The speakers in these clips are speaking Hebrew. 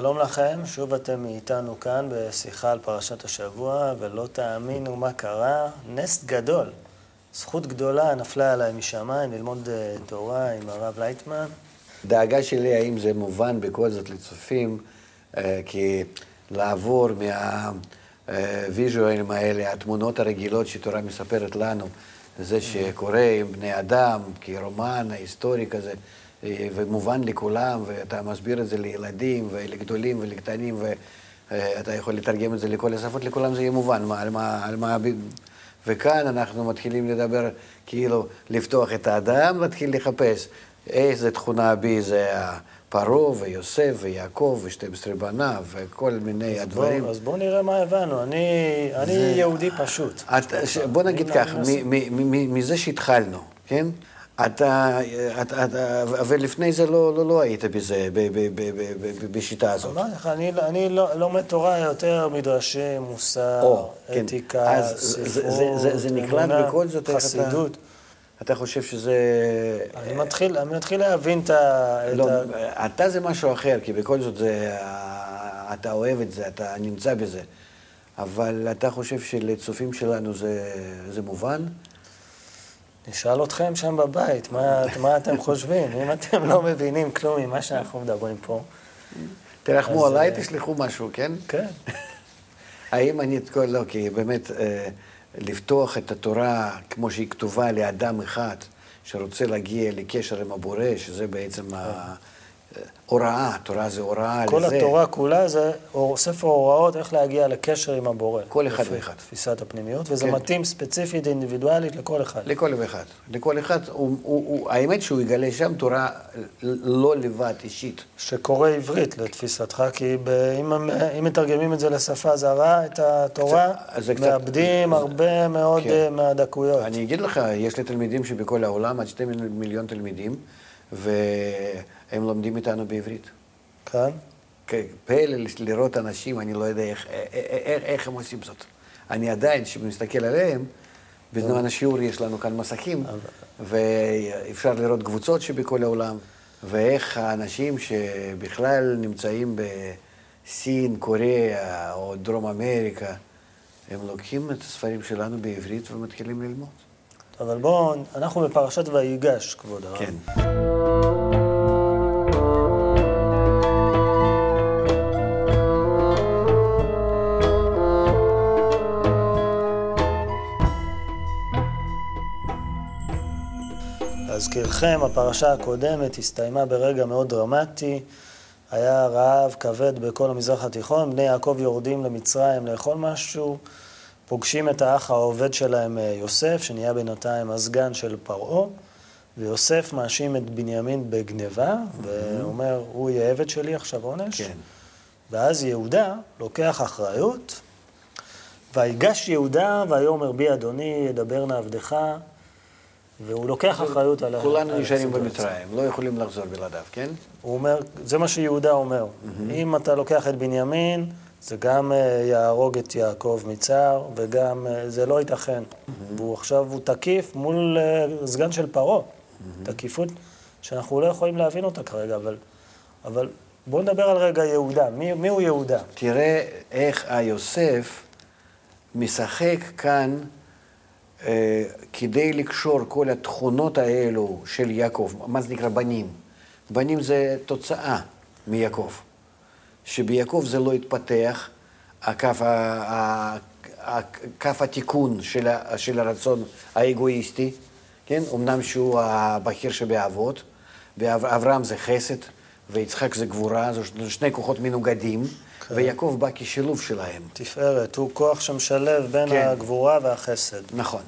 שלום לכם, שוב אתם איתנו כאן בשיחה על פרשת השבוע, ולא תאמינו מה קרה, נס גדול. זכות גדולה נפלה עליי משמיים ללמוד אה, תורה עם הרב לייטמן. דאגה שלי, האם זה מובן בכל זאת לצופים, אה, כי לעבור מהוויז'ואלים האלה, התמונות הרגילות שתורה מספרת לנו, זה שקורה עם בני אדם, כרומן היסטורי כזה, אה, ומובן לכולם, ואתה מסביר את זה לילדים ולגדולים ולקטנים, ואתה יכול לתרגם את זה לכל השפות, לכולם זה יהיה מובן, מה, על מה, על מה... וכאן אנחנו מתחילים לדבר, כאילו, לפתוח את האדם, להתחיל לחפש איזה תכונה בי זה פרעה ויוסף ויעקב ו-12 בניו וכל מיני אז הדברים. בואו בוא נראה מה הבנו. אני, אני זה- יהודי פשוט. את, ש- בוא נגיד אני ככה, מזה שהתחלנו, כן? אתה, אתה, אתה, ולפני זה לא, לא, לא היית בזה, ב, ב, ב, ב, ב, בשיטה הזאת. אמרתי לך, אני, אני לא, לומד תורה יותר מדרשים, מוסר, או, כן. אתיקה, אז זה- ספרות, זה- זה- זה נקלט אמונה, בכל זאת, איך אתה- חסידות. אתה חושב שזה... אני מתחיל, אני מתחיל להבין את ה... את לא, ה- אתה זה משהו אחר, כי בכל זאת זה, אתה אוהב את זה, אתה נמצא בזה. אבל אתה חושב שלצופים שלנו זה, זה מובן? נשאל אתכם שם בבית, מה, מה אתם חושבים? אם אתם לא מבינים כלום ממה שאנחנו מדברים פה, תרחמו עליי, אה, תשלחו משהו, כן? כן. האם אני את כל... לא, כי באמת, אה, לפתוח את התורה כמו שהיא כתובה לאדם אחד, שרוצה להגיע לקשר עם הבורא, שזה בעצם ההוראה, תורה זה הוראה כל לזה. התורה כולה זה ספר הוראות איך להגיע לקשר עם הבורא. כל אחד ואחד. תפיסת הפנימיות, וזה כן. מתאים ספציפית, אינדיבידואלית לכל אחד. לכל אחד. לכל אחד, הוא, הוא, הוא, האמת שהוא יגלה שם תורה לא לבד, אישית. שקורא עברית לתפיסתך, כי ב, אם, אם מתרגמים את זה לשפה זרה, את התורה, קצת- זה קצת- מאבדים הרבה מאוד כן. אה, מהדקויות. אני אגיד לך, יש לי תלמידים שבכל העולם, עד שתי מיליון תלמידים, והם לומדים איתנו בעברית. כאן? פלא לראות אנשים, אני לא יודע איך, איך, איך הם עושים זאת. אני עדיין, כשמסתכל עליהם, בזמן השיעור יש לנו כאן מסכים, ואפשר לראות קבוצות שבכל העולם, ואיך האנשים שבכלל נמצאים בסין, קוריאה או דרום אמריקה, הם לוקחים את הספרים שלנו בעברית ומתחילים ללמוד. אבל בואו, אנחנו בפרשת ויגש, כבוד הרב. כן. להזכירכם, הפרשה הקודמת הסתיימה ברגע מאוד דרמטי. היה רעב כבד בכל המזרח התיכון, בני יעקב יורדים למצרים לאכול משהו, פוגשים את האח העובד שלהם אה, יוסף, שנהיה בינתיים הסגן של פרעה, ויוסף מאשים את בנימין בגניבה, ואומר, הוא יהיה עבד שלי עכשיו עונש. כן. ואז יהודה לוקח אחריות, ויגש יהודה ויאמר בי אדוני ידבר נא עבדך, והוא לוקח אחריות על ה- כולנו נשארים הסיטואציה. במצרים, לא יכולים לחזור בלעדיו, כן? הוא אומר, זה מה שיהודה אומר. אם אתה לוקח את בנימין, זה גם אה, יהרוג את יעקב מצער, וגם אה, זה לא ייתכן. והוא עכשיו, הוא תקיף מול אה, סגן של פרעה. תקיפות שאנחנו לא יכולים להבין אותה כרגע, אבל, אבל בואו נדבר על רגע יהודה. מי, מי הוא יהודה? תראה איך היוסף משחק כאן אה, כדי לקשור כל התכונות האלו של יעקב, מה זה נקרא בנים? בנים זה תוצאה מיעקב. שביעקב זה לא התפתח, הקו, ה- ה- ה- קו התיקון של, של הרצון האגואיסטי, כן? אמנם שהוא הבכיר שבאבות, ואברהם זה חסד, ויצחק זה גבורה, זה שני כוחות מנוגדים, ויעקב בא כשילוב שלהם. תפארת, הוא כוח שמשלב בין כן. הגבורה והחסד. נכון.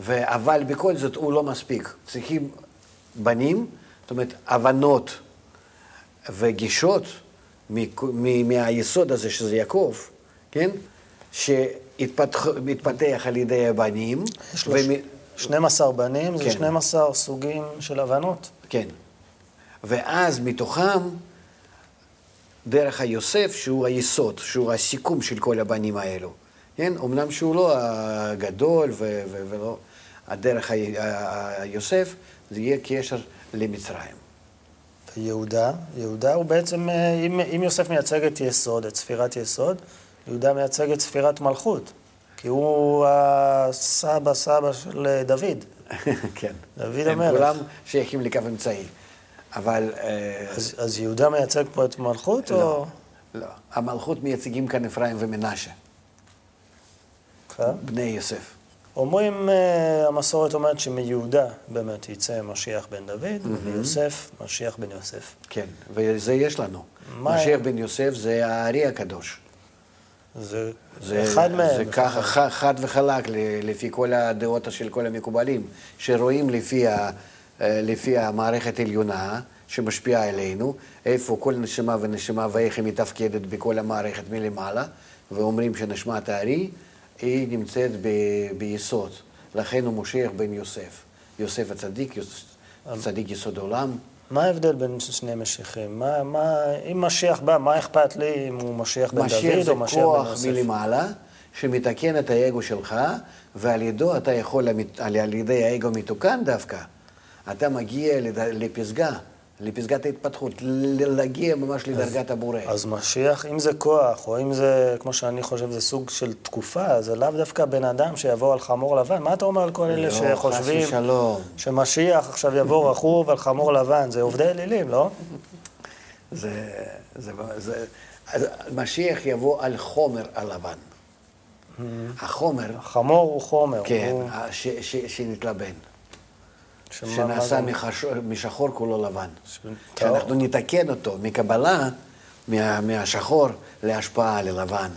ו- אבל בכל זאת הוא לא מספיק. צריכים בנים, זאת אומרת, הבנות וגישות מהיסוד הזה שזה יעקב, כן? שהתפתח על ידי הבנים. יש לו ומ- 12 בנים, זה כן. 12 סוגים של הבנות. כן. ואז מתוכם, דרך היוסף, שהוא היסוד, שהוא הסיכום של כל הבנים האלו. כן? אמנם שהוא לא הגדול ו- ו- ולא... הדרך ה- ה- היוסף, זה יהיה קשר למצרים. יהודה, יהודה הוא בעצם, אה, אם, אם יוסף מייצג את יסוד, את ספירת יסוד, יהודה מייצג את ספירת מלכות, כי הוא הסבא סבא של דוד. כן. דוד הם המלך. כולם שייכים לקו אמצעי. אבל... אה, אז, אז יהודה מייצג פה את מלכות, לא, או... לא. המלכות מייצגים כאן אפרים ומנשה, כן. בני יוסף. אומרים, אה, המסורת אומרת שמיהודה באמת יצא משיח בן דוד, ומיוסף משיח בן יוסף. כן, וזה יש לנו. מה- משיח בן יוסף זה הארי הקדוש. זה, זה, אחד מהם. זה ככה חד וחלק לפי כל הדעות של כל המקובלים, שרואים לפי, ה, אה, לפי המערכת העליונה שמשפיעה עלינו, איפה כל נשמה ונשמה ואיך היא מתפקדת בכל המערכת מלמעלה, ואומרים שנשמת הארי היא נמצאת ב, ביסוד, לכן הוא משיח בן יוסף. יוסף הצדיק, יוס, צדיק יסוד העולם. מה ההבדל בין שני משיחים? מה, מה, אם משיח בא, מה אכפת לי אם הוא משיח בן משיח דוד זה או משיח בן כוח יוסף? מלמעלה, שמתקן את האגו שלך, ועל ידו אתה יכול, על ידי האגו מתוקן דווקא, אתה מגיע לפסגה, לפסגת ההתפתחות, להגיע ממש לדרגת הבורא. אז משיח, אם זה כוח, או אם זה, כמו שאני חושב, זה סוג של תקופה, זה לאו דווקא בן אדם שיבוא על חמור לבן. מה אתה אומר על כל אלה לא, שחושבים. שמשיח עכשיו יבוא רכוב על חמור לבן? זה עובדי אלילים, לא? זה, זה, זה, אז משיח יבוא על חומר הלבן. החומר, חמור הוא חומר. כן, הוא... ה- ש- ש- שנתלבן, שנעשה מחש- משחור כולו לבן. ש- שאנחנו נתקן אותו מקבלה, מה, מהשחור, להשפעה ללבן.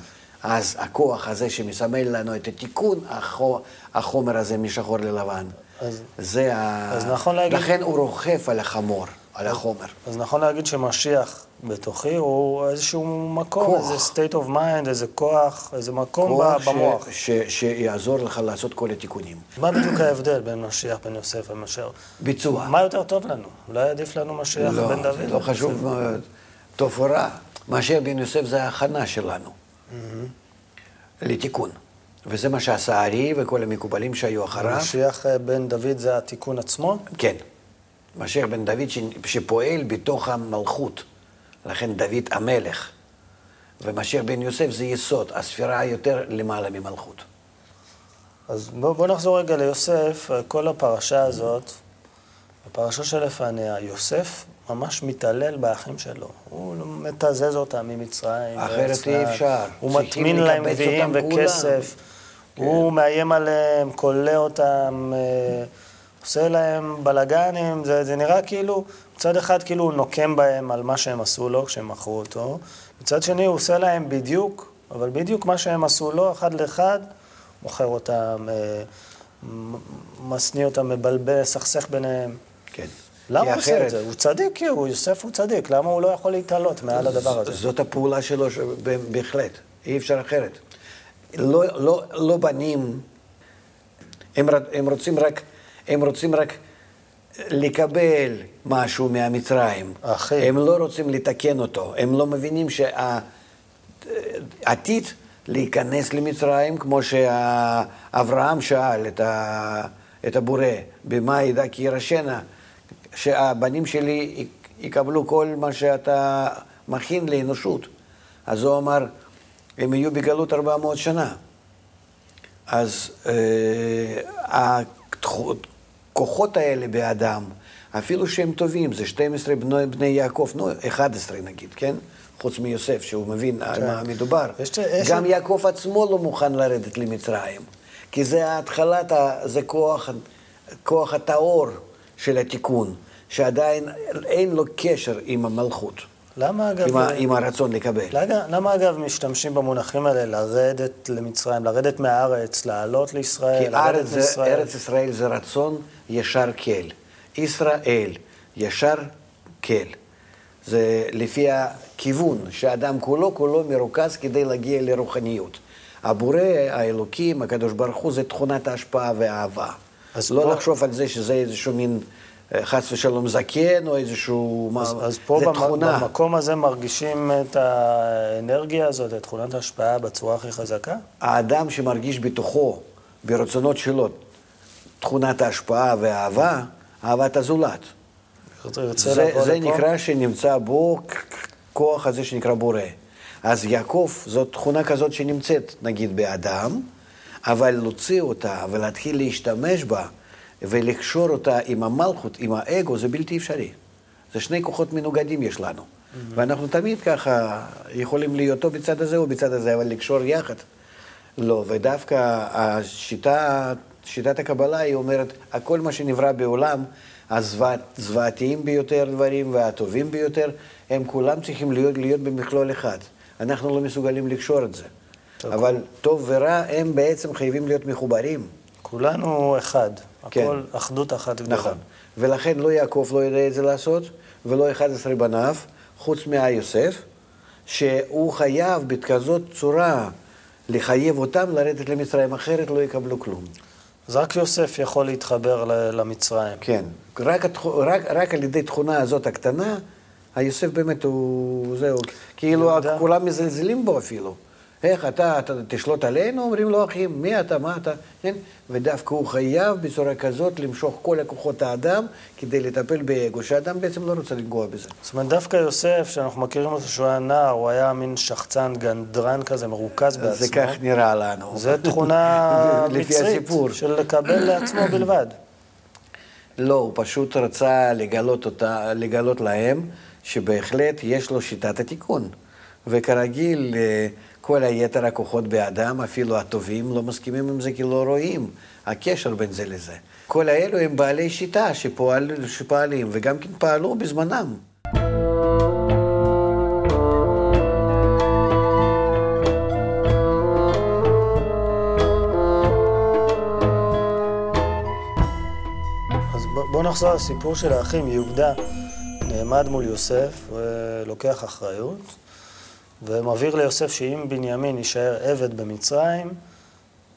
אז הכוח הזה שמסמל לנו את התיקון, החו, החומר הזה משחור ללבן. אז- זה ה... אז נכון להגיד- לכן הוא רוכב על החמור, על החומר. אז נכון להגיד שמשיח בתוכי הוא איזשהו מקום, כוח. איזה state of mind, איזה כוח, איזה מקום כוח ב- במוח. ש, ש, שיעזור לך לעשות כל התיקונים. מה בדיוק ההבדל בין משיח בן יוסף ומשיח? ביצוע. מה יותר טוב לנו? אולי עדיף לנו משיח לא, בן דוד? זה לא חשוב מאוד. טוב או רע. משיח בן יוסף זה ההכנה שלנו לתיקון. וזה מה שעשה הארי וכל המקובלים שהיו אחריו. משיח בן דוד זה התיקון עצמו? כן. משיח בן דוד ש- שפועל בתוך המלכות. לכן דוד המלך. ומשיח בן יוסף זה יסוד, הספירה היותר למעלה ממלכות. אז בואו בוא נחזור רגע ליוסף, כל הפרשה הזאת, הפרשה שלפניה, יוסף ממש מתעלל באחים שלו. הוא מתזז אותם ממצרים. אחרת אי. אפשר. הוא מטמין להם גביעים כולם. וכסף. כן. הוא מאיים עליהם, כולא אותם, אה, עושה להם בלאגנים. זה, זה נראה כאילו, מצד אחד כאילו הוא נוקם בהם על מה שהם עשו לו כשהם מכרו אותו. מצד שני הוא עושה להם בדיוק, אבל בדיוק מה שהם עשו לו, אחד לאחד, מוכר אותם, אה, משניא אותם, מבלבל, סכסך ביניהם. כן. למה הוא עושה את זה? הוא צדיק, כי הוא, יוסף הוא צדיק, למה הוא לא יכול להתעלות מעל הדבר הזה? זאת הפעולה שלו, ש- בהחלט, אי אפשר אחרת. לא, לא, לא בנים, הם, הם, רוצים רק, הם רוצים רק לקבל משהו מהמצרים. אחי. הם לא רוצים לתקן אותו, הם לא מבינים שהעתיד להיכנס למצרים, כמו שאברהם שאל את, ה, את הבורא, במה ידע כי ירשנה, שהבנים שלי יקבלו כל מה שאתה מכין לאנושות. אז הוא אמר, הם יהיו בגלות 400 שנה. אז אה, הכוחות האלה באדם, אפילו שהם טובים, זה 12 בני, בני יעקב, נו, 11 נגיד, כן? חוץ מיוסף, שהוא מבין על כן. מה מדובר. גם יעקב עצמו לא מוכן לרדת למצרים, כי זה התחלת, זה כוח, כוח הטהור של התיקון, שעדיין אין לו קשר עם המלכות, למה אגב... עם, ה, עם הרצון לקבל. למה, למה אגב משתמשים במונחים האלה, לרדת למצרים, לרדת מהארץ, לעלות לישראל, כי לרדת ארץ, זה, מישראל? ארץ ישראל זה רצון ישר כל. ישראל, ישר כל. זה לפי הכיוון שאדם כולו כולו מרוכז כדי להגיע לרוחניות. הבורא, האלוקים, הקדוש ברוך הוא, זה תכונת ההשפעה והאהבה. אז לא פה- לחשוב על זה שזה איזשהו מין, חס ושלום, זקן, או איזשהו... אז, מה, אז פה במ, תכונה. במקום הזה מרגישים את האנרגיה הזאת, את תכונת ההשפעה בצורה הכי חזקה? האדם שמרגיש בתוכו, ברצונות שלו, תכונת ההשפעה והאהבה, אהבת הזולת. זה, זה. נקרא שנמצא בו כוח הזה שנקרא בורא. אז יעקב זאת תכונה כזאת שנמצאת נגיד באדם, אבל להוציא אותה ולהתחיל להשתמש בה ולקשור אותה עם המלכות, עם האגו, זה בלתי אפשרי. זה שני כוחות מנוגדים יש לנו. ואנחנו תמיד ככה יכולים להיות או בצד הזה או בצד הזה, אבל לקשור יחד. לא, ודווקא השיטה, שיטת הקבלה היא אומרת, הכל מה שנברא בעולם, הזוועתיים ביותר דברים והטובים ביותר, הם כולם צריכים להיות, להיות במכלול אחד. אנחנו לא מסוגלים לקשור את זה. טוב. אבל טוב ורע, הם בעצם חייבים להיות מחוברים. כולנו אחד. כן. הכל אחדות אחת גדולה. נכון. ולכן לא יעקב לא יודע את זה לעשות, ולא 11 בניו, חוץ מהיוסף, שהוא חייב בכזאת צורה לחייב אותם לרדת למצרים, אחרת לא יקבלו כלום. אז רק יוסף יכול להתחבר למצרים. כן, רק. רק, רק על ידי תכונה הזאת הקטנה, היוסף באמת הוא, זהו, כאילו יהודה. כולם מזלזלים בו אפילו. איך אתה, אתה תשלוט עלינו? אומרים לו, אחים, מי אתה, מה אתה? כן? ודווקא הוא חייב בצורה כזאת למשוך כל הכוחות האדם כדי לטפל באגו, שהאדם בעצם לא רוצה לנגוע בזה. זאת אומרת, דווקא יוסף, שאנחנו מכירים אותו שהוא היה נער, הוא היה מין שחצן, גנדרן כזה, מרוכז בעצמו. זה כך נראה לנו. זה תכונה מצרית. של לקבל לעצמו בלבד. לא, הוא פשוט רצה לגלות, אותה, לגלות להם שבהחלט יש לו שיטת התיקון. וכרגיל, אה, כל היתר הכוחות באדם, אפילו הטובים, לא מסכימים עם זה כי לא רואים הקשר בין זה לזה. כל האלו הם בעלי שיטה שפועל, שפועלים, וגם כן פעלו בזמנם. אז בואו נחזור לסיפור של האחים. יהודה נעמד מול יוסף ולוקח אחריות, ומבהיר ליוסף שאם בנימין יישאר עבד במצרים,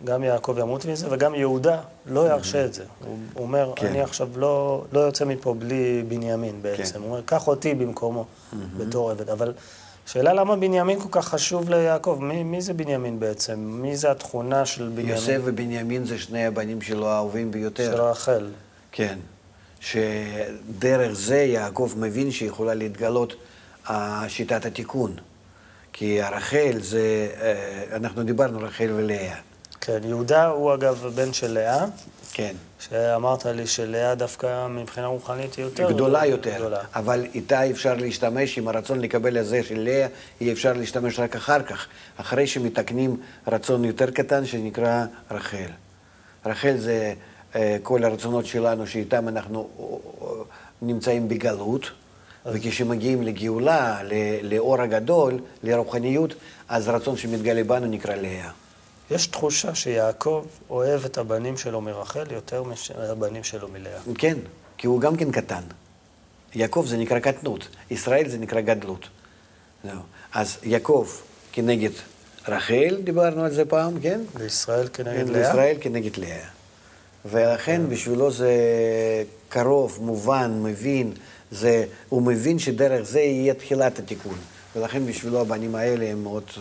גם יעקב ימות מזה, וגם יהודה לא ירשה את זה. הוא אומר, כן. אני עכשיו לא, לא יוצא מפה בלי בנימין בעצם. כן. הוא אומר, קח אותי במקומו בתור עבד. אבל שאלה למה בנימין כל כך חשוב ליעקב? מי, מי זה בנימין בעצם? מי זה התכונה של בנימין? יוסף ובנימין זה שני הבנים שלו האהובים ביותר. של רחל. כן, שדרך זה יעקב מבין שיכולה להתגלות אה, שיטת התיקון. כי הרחל זה, אה, אנחנו דיברנו רחל ולאה. כן, יהודה הוא אגב בן של לאה, כן. שאמרת לי שלאה דווקא מבחינה רוחנית היא יותר גדולה יותר, גדולה. אבל איתה אפשר להשתמש עם הרצון לקבל הזה של לאה, אי אפשר להשתמש רק אחר כך, אחרי שמתקנים רצון יותר קטן שנקרא רחל. רחל זה אה, כל הרצונות שלנו שאיתם אנחנו אה, נמצאים בגלות, וכשמגיעים לגאולה, לאור הגדול, לרוחניות, אז הרצון שמתגלה בנו נקרא לאה. יש תחושה שיעקב אוהב את הבנים שלו מרחל יותר מהבנים שלו מלאה. כן, כי הוא גם כן קטן. יעקב זה נקרא קטנות, ישראל זה נקרא גדלות. זהו. אז יעקב כנגד רחל, דיברנו על זה פעם, כן? וישראל כנגד כן, לאה? וישראל כנגד לאה. ולכן בשבילו זה קרוב, מובן, מבין, זה, הוא מבין שדרך זה יהיה תחילת התיקון. ולכן בשבילו הבנים האלה הם מאוד uh,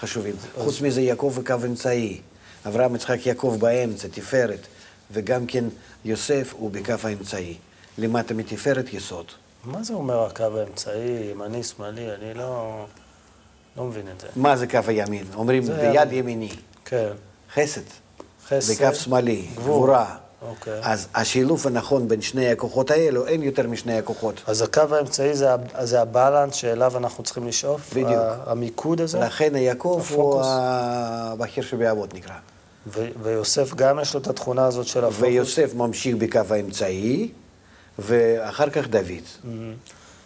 חשובים. חוץ מזה, יעקב הוא קו אמצעי. אברהם, יצחק, יעקב באמצע, תפארת. וגם כן יוסף הוא בקו האמצעי. למטה מתפארת יסוד. מה זה אומר הקו האמצעי, ימני, שמאלי? אני לא, לא מבין את זה. מה זה קו הימין? אומרים ביד. ימיני. כן, חסד. חסד. בקו שמאלי, גבורה. גבורה. אוקיי. אז השילוב הנכון בין שני הכוחות האלו, אין יותר משני הכוחות. אז הקו האמצעי זה, זה הבלנס שאליו אנחנו צריכים לשאוף? בדיוק. המיקוד הזה? לכן היעקב הוא. הבכיר שבאבות נקרא. ו- ויוסף גם יש לו את התכונה הזאת של הפוקוס? ויוסף ממשיך בקו האמצעי, ואחר כך דוד.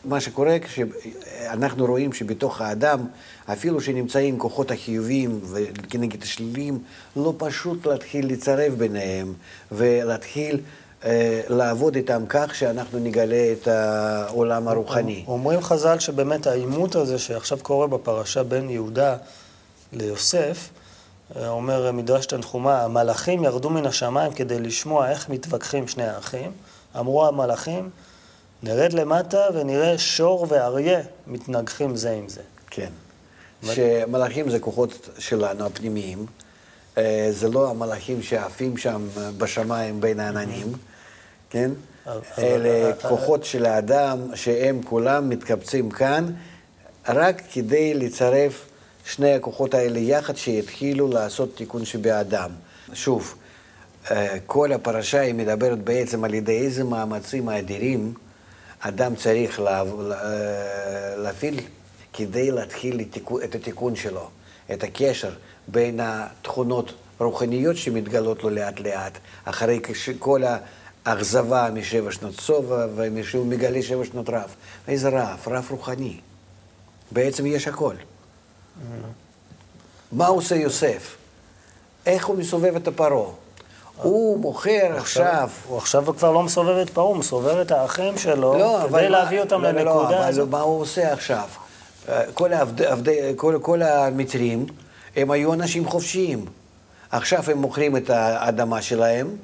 מה שקורה כשאנחנו רואים שבתוך האדם, אפילו שנמצאים כוחות החיוביים וכנגד השליליים, לא פשוט להתחיל לצרף ביניהם ולהתחיל אה, לעבוד איתם כך שאנחנו נגלה את העולם הרוחני. אומרים חז"ל שבאמת העימות הזה שעכשיו קורה בפרשה בין יהודה ליוסף, אה, אומר מדרש תנחומה, המלאכים ירדו מן השמיים כדי לשמוע איך מתווכחים שני האחים. אמרו המלאכים, נרד למטה ונראה שור ואריה מתנגחים זה עם זה. כן. שמלאכים זה כוחות שלנו, הפנימיים. אה, זה לא המלאכים שעפים שם בשמיים בין העננים, כן? אלה כוחות של האדם שהם כולם מתקבצים כאן, רק כדי לצרף שני הכוחות האלה יחד, שיתחילו לעשות תיקון שבאדם. שוב, אה, כל הפרשה היא מדברת בעצם על ידי איזה מאמצים האדירים אדם צריך לה- לה- להפעיל כדי להתחיל את התיקון שלו, את הקשר בין התכונות הרוחניות שמתגלות לו לאט לאט, אחרי כל האכזבה משבע שנות שובע ושהוא מגלה שבע שנות רב. איזה רב? רב רוחני. בעצם יש הכל. מה עושה יוסף? איך הוא מסובב את הפרעה? הוא מוכר עכשיו... הוא עכשיו כבר לא מסובב את פרעה, הוא מסובב את האחים שלו, אבל כדי מה- להביא אותם לא, לא, לא, לנקודה אבל הזאת. מה הוא עושה עכשיו? אה, כל, העבד, עבדי, כל, כל המצרים, הם היו אנשים חופשיים. עכשיו הם מוכרים את האדמה שלהם,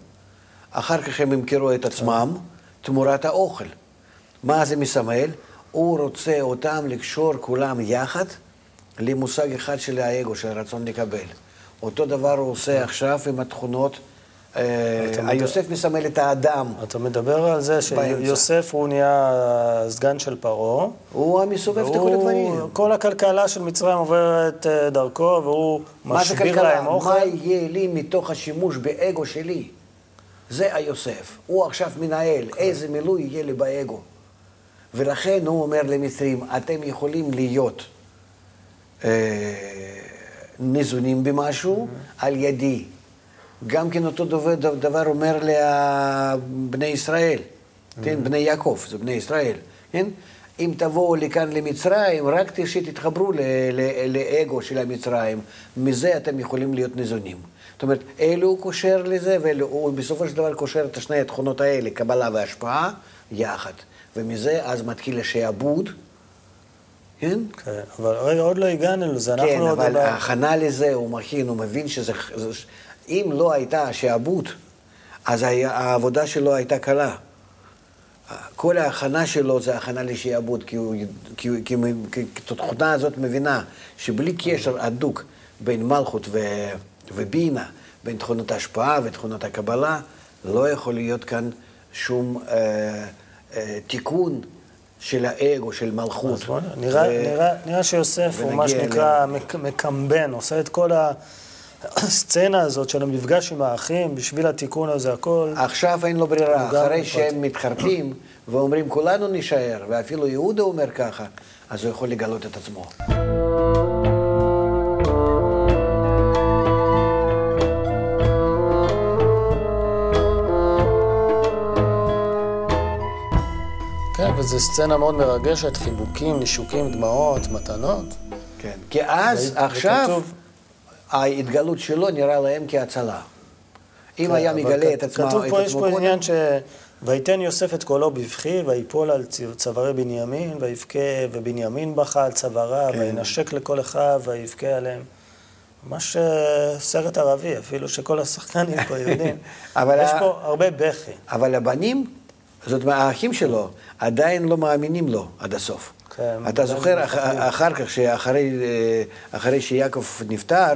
אחר כך הם ימכרו את עצמם תמורת האוכל. מה זה מסמל? הוא רוצה אותם לקשור כולם יחד למושג אחד של האגו, של הרצון לקבל. אותו דבר הוא עושה עכשיו עם התכונות. אה, היוסף מסמל את האדם. אתה מדבר על זה. שיוסף הוא נהיה סגן של פרעה. הוא המסובב את כל הדברים. כל הכלכלה של מצרים עוברת אה, דרכו, והוא משביר? להם אוכל. מה יהיה לי מתוך השימוש באגו שלי? זה היוסף. הוא עכשיו מנהל, איזה מילוי יהיה לי באגו. ולכן הוא אומר למצרים, אתם יכולים להיות אה, ניזונים במשהו על ידי. גם כן אותו דבר, דבר אומר לבני ישראל, כן, בני יעקב, זה בני ישראל, כן? אם תבואו לכאן למצרים, רק שתתחברו ל- ל- לאגו של המצרים, מזה אתם יכולים להיות ניזונים. זאת אומרת, אלו הוא קושר לזה, והוא בסופו של דבר קושר את שני התכונות האלה, קבלה והשפעה, יחד. ומזה אז מתחיל השעבוד, כן? כן, אבל רגע, עוד לא הגענו לזה, אנחנו כן, עוד... אבל לא- ההכנה לזה, הוא מכין, הוא מבין שזה... אם לא הייתה השעבוד, אז העבודה שלו הייתה קלה. כל ההכנה שלו זה הכנה לשעבוד, כי, הוא, כי, כי, כי, כי התכונה הזאת מבינה שבלי קשר הדוק בין מלכות ו, ובינה, בין תכונות ההשפעה ותכונות הקבלה, לא יכול להיות כאן שום אה, אה, תיקון של האגו, של מלכות. בוא נראה, ו- נראה, נראה שיוסף הוא מה שנקרא מק- מקמבן, עושה את כל הסצנה הזאת של המפגש עם האחים בשביל התיקון הזה, הכל. עכשיו אין לו ברירה, אחרי. שהם מתחרטים ואומרים כולנו נישאר, ואפילו יהודה אומר ככה, אז הוא יכול לגלות את עצמו. כן, וזו סצנה מאוד מרגשת, חיבוקים, נישוקים, דמעות, מתנות. כן. כי אז, עכשיו, וכתוב- ההתגלות שלו נראה להם כהצלה. אם היה כן, אבל מגלה את עצמו, כתוב פה, יש פה עניין ש... ויתן יוסף את קולו בבכי, ויפול על צווארי בנימין, ויבכה, ובנימין בכה על צוואריו, כן. וינשק לכל אחיו, ויבכה עליהם. ממש אה, סרט ערבי, אפילו שכל השחקנים פה יודעים. אבל יש ה- פה הרבה בכי. אבל הבנים, זאת אומרת, האחים שלו, עדיין לא מאמינים לו עד הסוף. כן, אתה זוכר, אח-. אחר כך, שאחרי אה, אחרי שיעקב נפטר,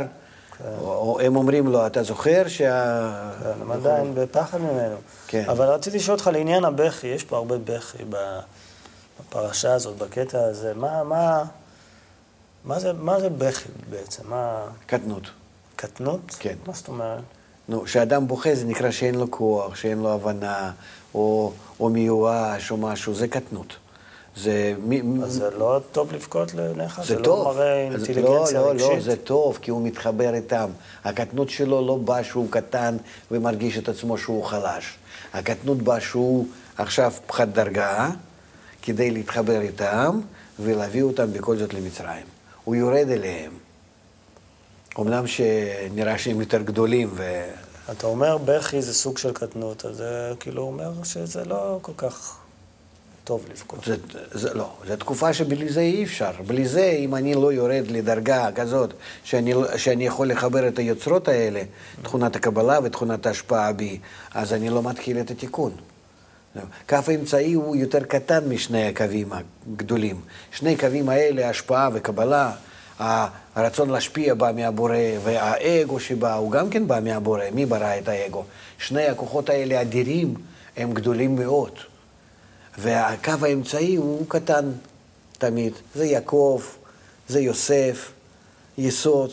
או- או הם אומרים לו, אתה זוכר שה... כן, הם עדיין בפחד ממנו. כן. אבל רציתי לשאול אותך לעניין הבכי, יש פה הרבה בכי בפרשה הזאת, בקטע הזה. מה, מה, מה, זה, מה זה בכי בעצם? מה... קטנות. קטנות? כן. מה זאת אומרת? נו, כשאדם בוכה זה נקרא שאין לו כוח, שאין לו הבנה, או, או מיואש או משהו, זה קטנות. זה... מי- אז זה לא טוב לבכות לעיניך? זה זה טוב. לא מראה אינטליגנציה לא, לא, רגשית? לא, זה טוב, כי הוא מתחבר איתם. הקטנות שלו לא בא שהוא קטן ומרגיש את עצמו שהוא חלש. הקטנות בא שהוא עכשיו פחד דרגה, כדי להתחבר איתם ולהביא אותם בכל זאת למצרים. הוא יורד אליהם. אמנם שנראה שהם יותר גדולים, ו... אתה אומר בכי זה סוג של קטנות, אז זה כאילו אומר שזה לא כל כך טוב לבכות. זה, זה לא, זו תקופה שבלי זה אי אפשר. בלי זה, אם אני לא יורד לדרגה כזאת, שאני, שאני יכול לחבר את היוצרות האלה, תכונת הקבלה ותכונת ההשפעה בי, אז אני לא מתחיל את התיקון. קו האמצעי הוא יותר קטן משני הקווים הגדולים. שני קווים האלה, השפעה וקבלה, הרצון להשפיע בא מהבורא, והאגו שבא הוא גם כן בא מהבורא. מי ברא את האגו? שני הכוחות האלה אדירים, הם גדולים מאוד. והקו האמצעי הוא קטן תמיד. זה יעקב, זה יוסף, יסוד,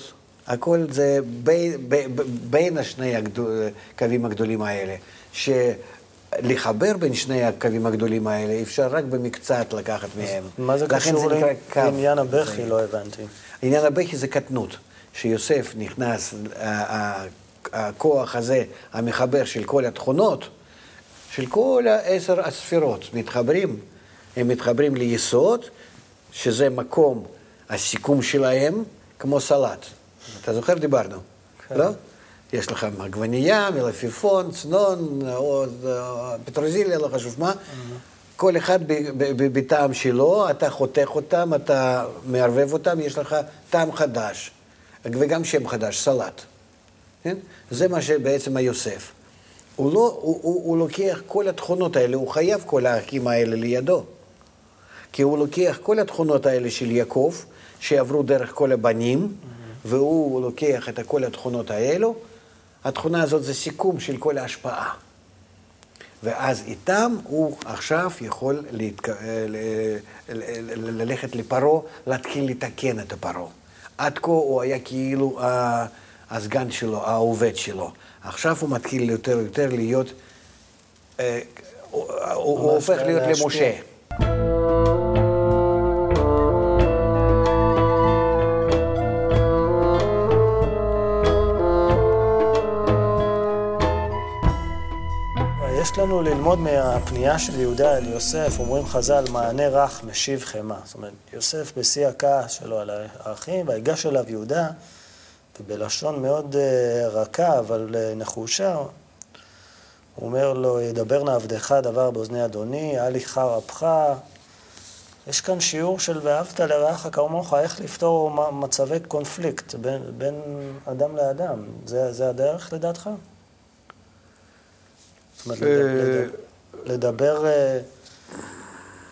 הכל זה בין, בין, בין השני הקווים הגדולים האלה. שלחבר בין שני הקווים הגדולים האלה אפשר רק במקצת לקחת מהם. מה זה קשור לעניין הבכי? לא הבנתי. עניין הבכי זה קטנות. שיוסף נכנס, הכוח הזה, המחבר של כל התכונות, של כל העשר הספירות מתחברים, הם מתחברים ליסוד, שזה מקום הסיכום שלהם, כמו סלט. אתה זוכר? דיברנו, כן. לא? יש לך עגבנייה, מלפפון, צנון, פטרוזיליה, לא חשוב מה. כל אחד בטעם שלו, אתה חותך אותם, אתה מערבב אותם, יש לך טעם חדש. וגם שם חדש, סלט. כן? זה מה שבעצם היוסף. הוא, לא, הוא, הוא, הוא לוקח כל התכונות האלה, הוא חייב כל האחים האלה לידו. כי הוא לוקח כל התכונות האלה של יעקב, שעברו דרך כל הבנים, mm-hmm. והוא לוקח את כל התכונות האלו. התכונה הזאת זה סיכום של כל ההשפעה. ואז איתם הוא עכשיו יכול להתק... ללכת לפרעה, להתחיל לתקן את הפרעה. עד כה הוא היה כאילו הסגן שלו, העובד שלו. עכשיו הוא מתחיל יותר ויותר להיות, אה, הוא הופך להיות למשה. יש לנו ללמוד מהפנייה של יהודה אל יוסף, אומרים חז"ל, מענה רך משיב חמא. זאת אומרת, יוסף בשיא הכעס שלו על האחים, ויגש אליו יהודה, ובלשון מאוד uh, רכה, אבל uh, נחושה, הוא אומר לו, ידבר נא עבדך דבר באוזני אדוני, אל יחר אפך. יש כאן שיעור של ואהבת לרעך כמוך, איך לפתור מצבי קונפליקט בין, בין אדם לאדם. זה, זה הדרך לדעתך? אה, לדבר, אה,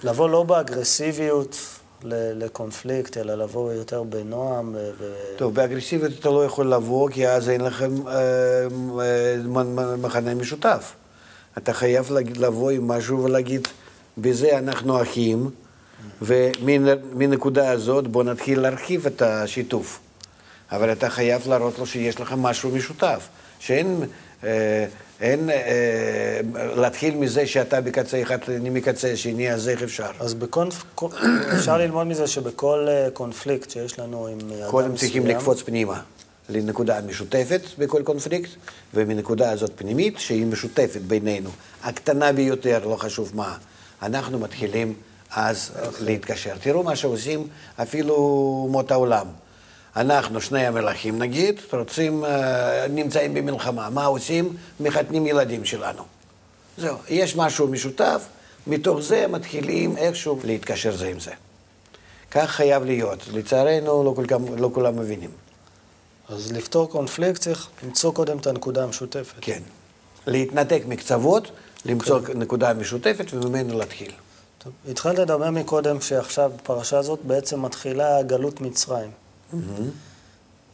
לבוא לא באגרסיביות לקונפליקט, אלא לבוא יותר בנועם. ו... טוב, באגרסיביות אתה לא יכול לבוא, כי אז אין לכם אה, מחנה משותף. אתה חייב לבוא עם משהו ולהגיד, בזה אנחנו אחים, ומנקודה הזאת בוא נתחיל להרחיב את השיתוף. אבל אתה חייב להראות לו שיש לך משהו משותף, שאין... אין אה, להתחיל מזה שאתה בקצה אחד, אני מקצה שני, אז איך אפשר? אז בקונפ... אפשר ללמוד מזה שבכל אה, קונפליקט שיש לנו עם אדם מסוים... קודם צריכים לקפוץ פנימה לנקודה משותפת בכל קונפליקט, ומנקודה הזאת פנימית, שהיא משותפת בינינו, הקטנה ביותר, לא חשוב מה, אנחנו מתחילים אז להתקשר. תראו מה שעושים אפילו אומות העולם. אנחנו, שני המלכים נגיד, רוצים, אה, נמצאים במלחמה, מה עושים? מחתנים ילדים שלנו. זהו, יש משהו משותף, מתוך זה מתחילים איכשהו להתקשר זה עם זה. כך חייב להיות. לצערנו, לא, כל, לא כולם מבינים. אז לפתור קונפליקט צריך למצוא קודם את הנקודה המשותפת. כן. להתנתק מקצוות, למצוא כן. נקודה משותפת וממנו להתחיל. טוב, התחלת לדבר מקודם שעכשיו בפרשה הזאת בעצם מתחילה גלות מצרים.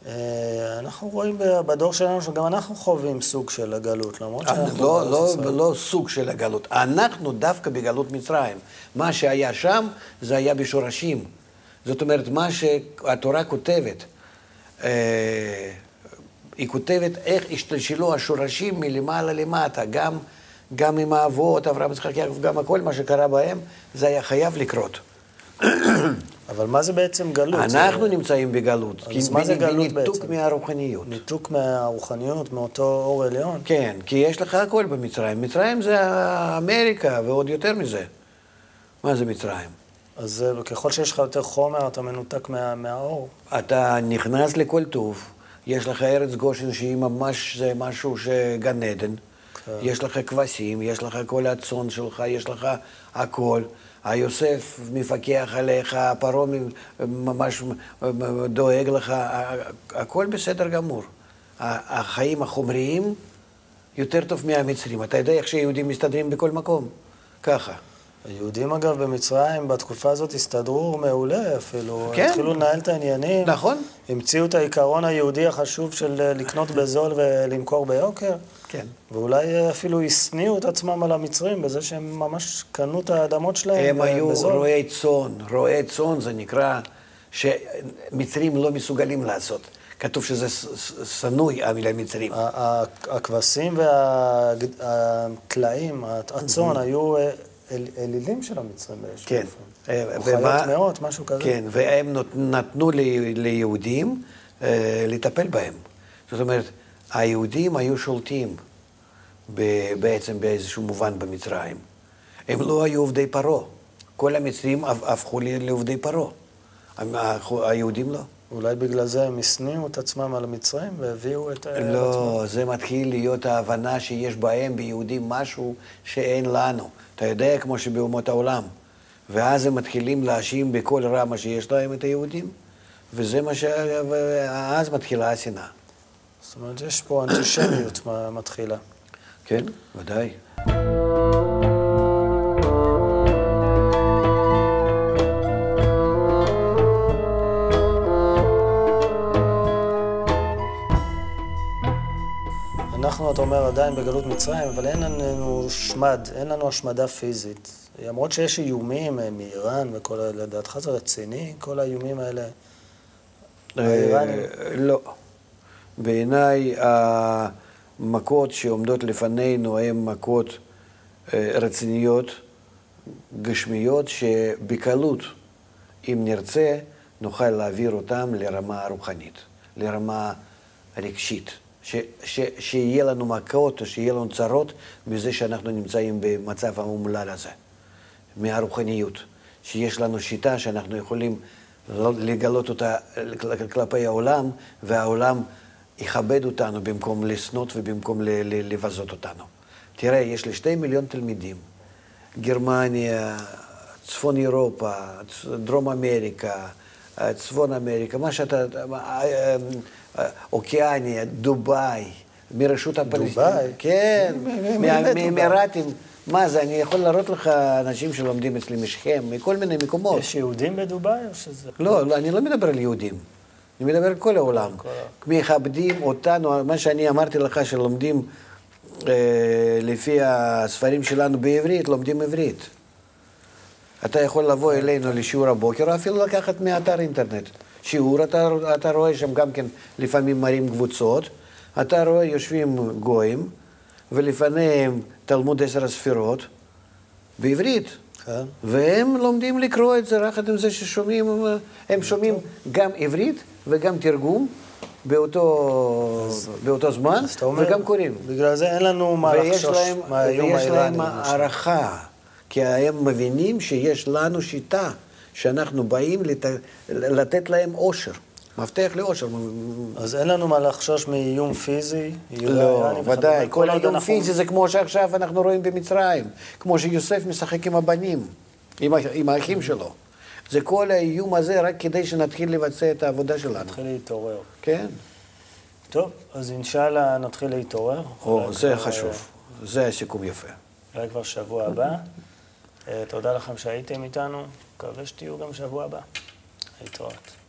אה, אנחנו רואים בדור שלנו שגם אנחנו חווים סוג של הגלות, למרות אה, שאנחנו... לא, לא, לא סוג של הגלות, אנחנו דווקא בגלות מצרים. מה שהיה שם, זה היה בשורשים. זאת אומרת, מה שהתורה כותבת, אה, היא כותבת איך השתלשלו השורשים מלמעלה למטה, גם, גם עם האבות, אברהם, יצחק, יעקב, גם הכל מה שקרה בהם, זה היה חייב לקרות. אבל מה זה בעצם גלות? אנחנו זה... נמצאים בגלות. אז מה זה גלות בעצם? ניתוק מהרוחניות. ניתוק מהרוחניות, מאותו אור עליון? כן, כי יש לך הכל במצרים. מצרים זה אמריקה ועוד יותר מזה. מה זה מצרים? אז ככל שיש לך יותר חומר, אתה מנותק מה, מהאור. אתה נכנס לכל טוב. יש לך ארץ גושן שהיא ממש, זה משהו שגן עדן. כן. יש לך כבשים, יש לך כל הצאן שלך, יש לך הכל. היוסף מפקח עליך, פרעה ממש דואג לך, הכל בסדר גמור. החיים החומריים יותר טוב מהמצרים. אתה יודע איך שיהודים מסתדרים בכל מקום? ככה. היהודים, אגב, במצרים בתקופה הזאת הסתדרו מעולה אפילו. כן. התחילו לנהל את העניינים. נכון. המציאו את העיקרון היהודי החשוב של אה, לקנות בזול ולמכור ביוקר. כן. ואולי אה, אפילו השניאו את עצמם על המצרים בזה שהם ממש קנו את האדמות שלהם הם אה, היו בזול. רועי צאן. רועי צאן זה נקרא שמצרים לא מסוגלים לעשות. כתוב שזה ש- ש- שנוא המילה מצרים. הכבשים והטלאים, הצאן, היו אל- אלילים של המצרים באיזשהו כן. אופן. אה, או חיות טמאות, משהו כזה. כן, והם נות- נתנו לי- ליהודים אה, לטפל בהם. זאת אומרת, היהודים היו שולטים ב- בעצם באיזשהו מובן במצרים. הם לא היו עובדי פרעה. כל המצרים הפ- הפכו לעובדי פרעה. היהודים לא. אולי בגלל זה הם השניאו את עצמם על המצרים והביאו את... אה, עצמם. לא, זה מתחיל להיות ההבנה שיש בהם, ביהודים, משהו שאין לנו. אתה יודע, כמו שבאומות העולם. ואז הם מתחילים להאשים בכל רע מה שיש להם את היהודים, וזה מה ש... ואז מתחילה השנאה. זאת אומרת, יש פה אנטישמיות מתחילה. כן, ודאי. אתה אומר, עדיין בגלות מצרים, אבל אין לנו שמד, אין לנו השמדה פיזית. למרות שיש איומים אה, מאיראן וכל ה... לדעתך זה רציני, כל האיומים האלה? האיראנים? אה, לא. בעיניי המכות שעומדות לפנינו הן מכות אה, רציניות, גשמיות, שבקלות, אם נרצה, נוכל להעביר אותן לרמה רוחנית, לרמה רגשית. ש, ש, שיהיה לנו מכות או שיהיה לנו צרות מזה שאנחנו נמצאים במצב האומלל הזה. מהרוחניות, שיש לנו שיטה שאנחנו יכולים לא- לגלות אותה כלפי העולם, והעולם יכבד אותנו במקום לשנות ובמקום לבזות אותנו. תראה, יש לי שתי מיליון תלמידים, גרמניה, צפון אירופה, דרום אמריקה, צפון אמריקה, מה שאתה, אה, אה, אוקיאניה, דובאי, מרשות הפלסטינית. דובאי? כן? מהאמירתים. מה זה, אני יכול להראות לך אנשים שלומדים אצלי משכם, מכל מיני מקומות. יש יהודים בדובאי או שזה... לא, לא, אני לא מדבר על יהודים. אני מדבר על כל העולם. מכבדים אותנו, מה שאני אמרתי לך, שלומדים אה, לפי הספרים שלנו בעברית, לומדים עברית. אתה יכול לבוא אלינו לשיעור הבוקר, או אפילו לקחת מאתר אינטרנט. שיעור, אתה, אתה רואה שם גם כן, לפעמים מראים קבוצות, אתה רואה יושבים גויים, ולפניהם תלמוד עשר הספירות, בעברית. כן. והם לומדים לקרוא את זה, יחד עם זה ששומעים, הם שומעים גם עברית וגם תרגום באותו, באותו זמן, אז אומר, וגם קוראים. בגלל זה אין לנו מה ויש לחשוש להם, מהאיום ויש האיראני. להם למשל. הערכה, כי הם מבינים שיש לנו שיטה, שאנחנו באים לת... לתת להם אושר, מפתח לאושר. אז אין לנו מה לחשוש מאיום פיזי, איום לא. ודאי, כל עוד האיום אנחנו- פיזי זה כמו שעכשיו אנחנו רואים במצרים, כמו שיוסף משחק עם הבנים, עם, עם האחים שלו. זה כל האיום הזה רק כדי שנתחיל לבצע את העבודה שלנו. נתחיל להתעורר. כן, טוב, אז אינשאללה נתחיל להתעורר. או, זה כבר, חשוב, זה הסיכום יפה. אה, אולי כבר שבוע הבא. אה, תודה לכם שהייתם איתנו, מקווה שתהיו גם שבוע הבא. להתראות.